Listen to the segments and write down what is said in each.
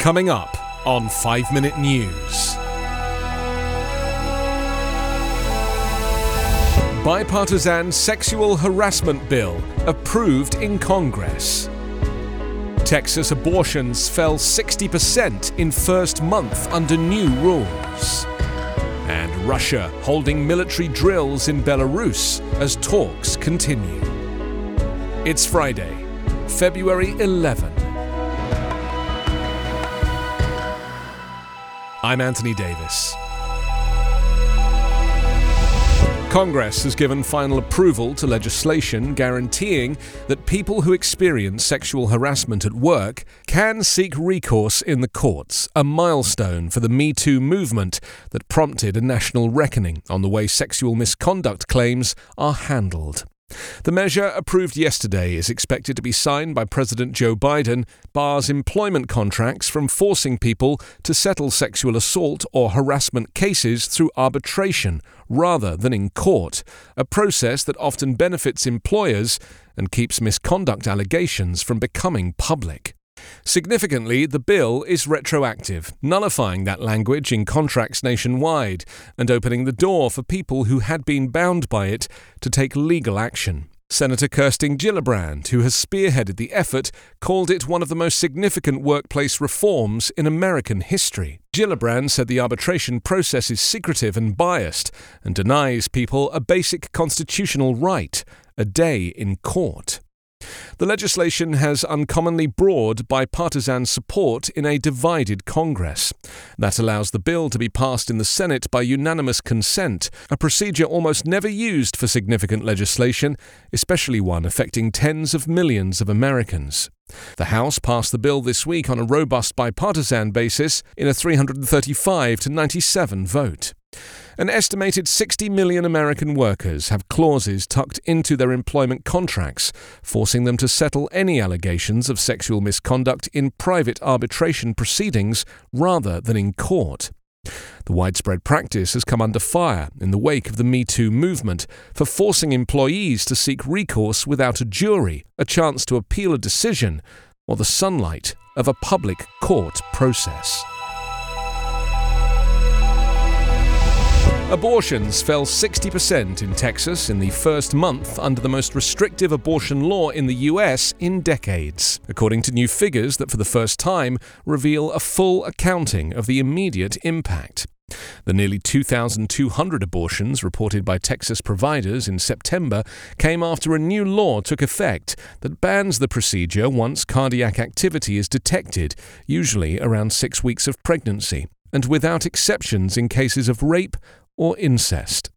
Coming up on 5 Minute News. Bipartisan sexual harassment bill approved in Congress. Texas abortions fell 60% in first month under new rules. And Russia holding military drills in Belarus as talks continue. It's Friday, February 11. I'm Anthony Davis. Congress has given final approval to legislation guaranteeing that people who experience sexual harassment at work can seek recourse in the courts, a milestone for the Me Too movement that prompted a national reckoning on the way sexual misconduct claims are handled. The measure approved yesterday is expected to be signed by President Joe Biden, bars employment contracts from forcing people to settle sexual assault or harassment cases through arbitration rather than in court, a process that often benefits employers and keeps misconduct allegations from becoming public. Significantly, the bill is retroactive, nullifying that language in contracts nationwide and opening the door for people who had been bound by it to take legal action. Senator Kirsten Gillibrand, who has spearheaded the effort, called it one of the most significant workplace reforms in American history. Gillibrand said the arbitration process is secretive and biased and denies people a basic constitutional right, a day in court. The legislation has uncommonly broad bipartisan support in a divided Congress. That allows the bill to be passed in the Senate by unanimous consent, a procedure almost never used for significant legislation, especially one affecting tens of millions of Americans. The House passed the bill this week on a robust bipartisan basis in a 335 to 97 vote. An estimated 60 million American workers have clauses tucked into their employment contracts, forcing them to settle any allegations of sexual misconduct in private arbitration proceedings rather than in court. The widespread practice has come under fire in the wake of the Me Too movement for forcing employees to seek recourse without a jury, a chance to appeal a decision, or the sunlight of a public court process. Abortions fell 60% in Texas in the first month under the most restrictive abortion law in the US in decades, according to new figures that for the first time reveal a full accounting of the immediate impact. The nearly 2,200 abortions reported by Texas providers in September came after a new law took effect that bans the procedure once cardiac activity is detected, usually around six weeks of pregnancy, and without exceptions in cases of rape or incest.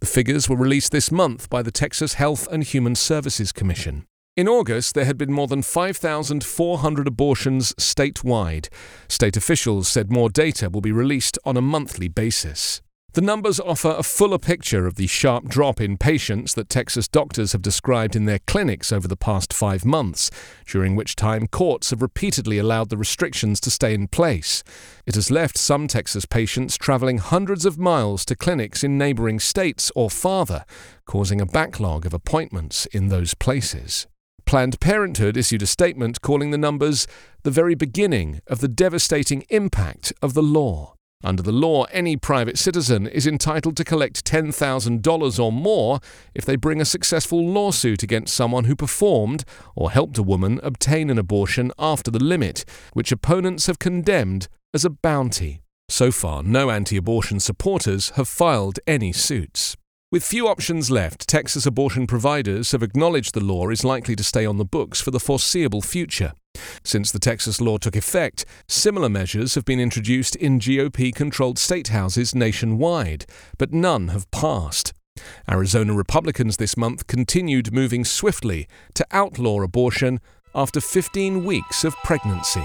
The figures were released this month by the Texas Health and Human Services Commission. In August, there had been more than 5,400 abortions statewide. State officials said more data will be released on a monthly basis. The numbers offer a fuller picture of the sharp drop in patients that Texas doctors have described in their clinics over the past five months, during which time courts have repeatedly allowed the restrictions to stay in place. It has left some Texas patients traveling hundreds of miles to clinics in neighboring states or farther, causing a backlog of appointments in those places. Planned Parenthood issued a statement calling the numbers the very beginning of the devastating impact of the law. Under the law, any private citizen is entitled to collect $10,000 or more if they bring a successful lawsuit against someone who performed or helped a woman obtain an abortion after the limit, which opponents have condemned as a bounty. So far, no anti abortion supporters have filed any suits. With few options left, Texas abortion providers have acknowledged the law is likely to stay on the books for the foreseeable future. Since the Texas law took effect, similar measures have been introduced in GOP controlled state houses nationwide, but none have passed. Arizona Republicans this month continued moving swiftly to outlaw abortion after 15 weeks of pregnancy.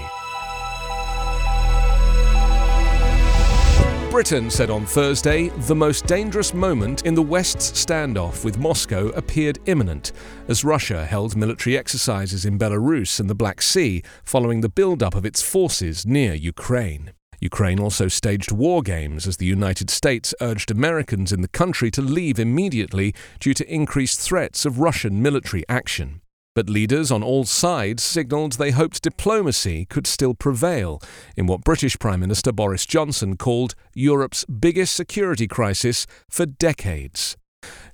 Britain said on Thursday the most dangerous moment in the West's standoff with Moscow appeared imminent as Russia held military exercises in Belarus and the Black Sea following the build-up of its forces near Ukraine. Ukraine also staged war games as the United States urged Americans in the country to leave immediately due to increased threats of Russian military action. But leaders on all sides signalled they hoped diplomacy could still prevail in what British Prime Minister Boris Johnson called Europe's biggest security crisis for decades.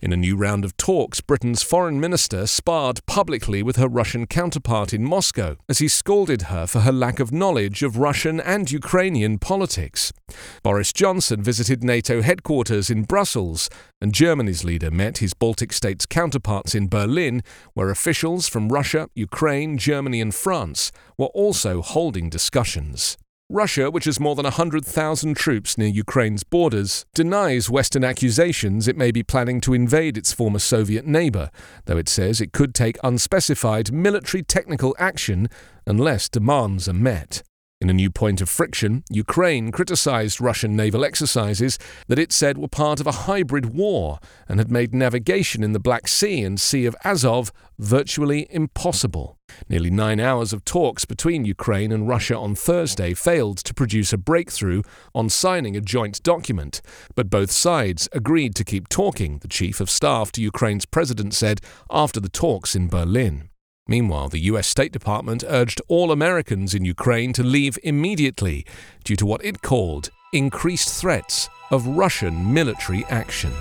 In a new round of talks, Britain's foreign minister sparred publicly with her Russian counterpart in Moscow as he scolded her for her lack of knowledge of Russian and Ukrainian politics. Boris Johnson visited NATO headquarters in Brussels, and Germany's leader met his Baltic states counterparts in Berlin, where officials from Russia, Ukraine, Germany, and France were also holding discussions. Russia, which has more than 100,000 troops near Ukraine's borders, denies Western accusations it may be planning to invade its former Soviet neighbour, though it says it could take unspecified military technical action unless demands are met. In a new point of friction, Ukraine criticized Russian naval exercises that it said were part of a hybrid war and had made navigation in the Black Sea and Sea of Azov virtually impossible. Nearly nine hours of talks between Ukraine and Russia on Thursday failed to produce a breakthrough on signing a joint document, but both sides agreed to keep talking, the chief of staff to Ukraine's president said after the talks in Berlin. Meanwhile, the US State Department urged all Americans in Ukraine to leave immediately due to what it called increased threats of Russian military action.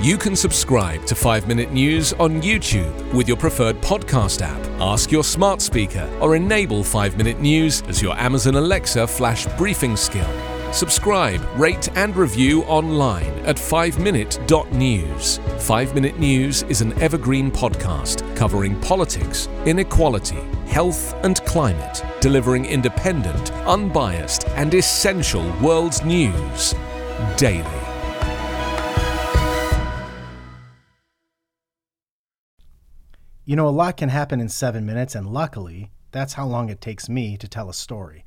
You can subscribe to 5 Minute News on YouTube with your preferred podcast app. Ask your smart speaker or enable 5 Minute News as your Amazon Alexa flash briefing skill. Subscribe, rate, and review online at 5minute.news. 5 Minute News is an evergreen podcast covering politics, inequality, health, and climate, delivering independent, unbiased, and essential world news daily. You know, a lot can happen in seven minutes, and luckily, that's how long it takes me to tell a story.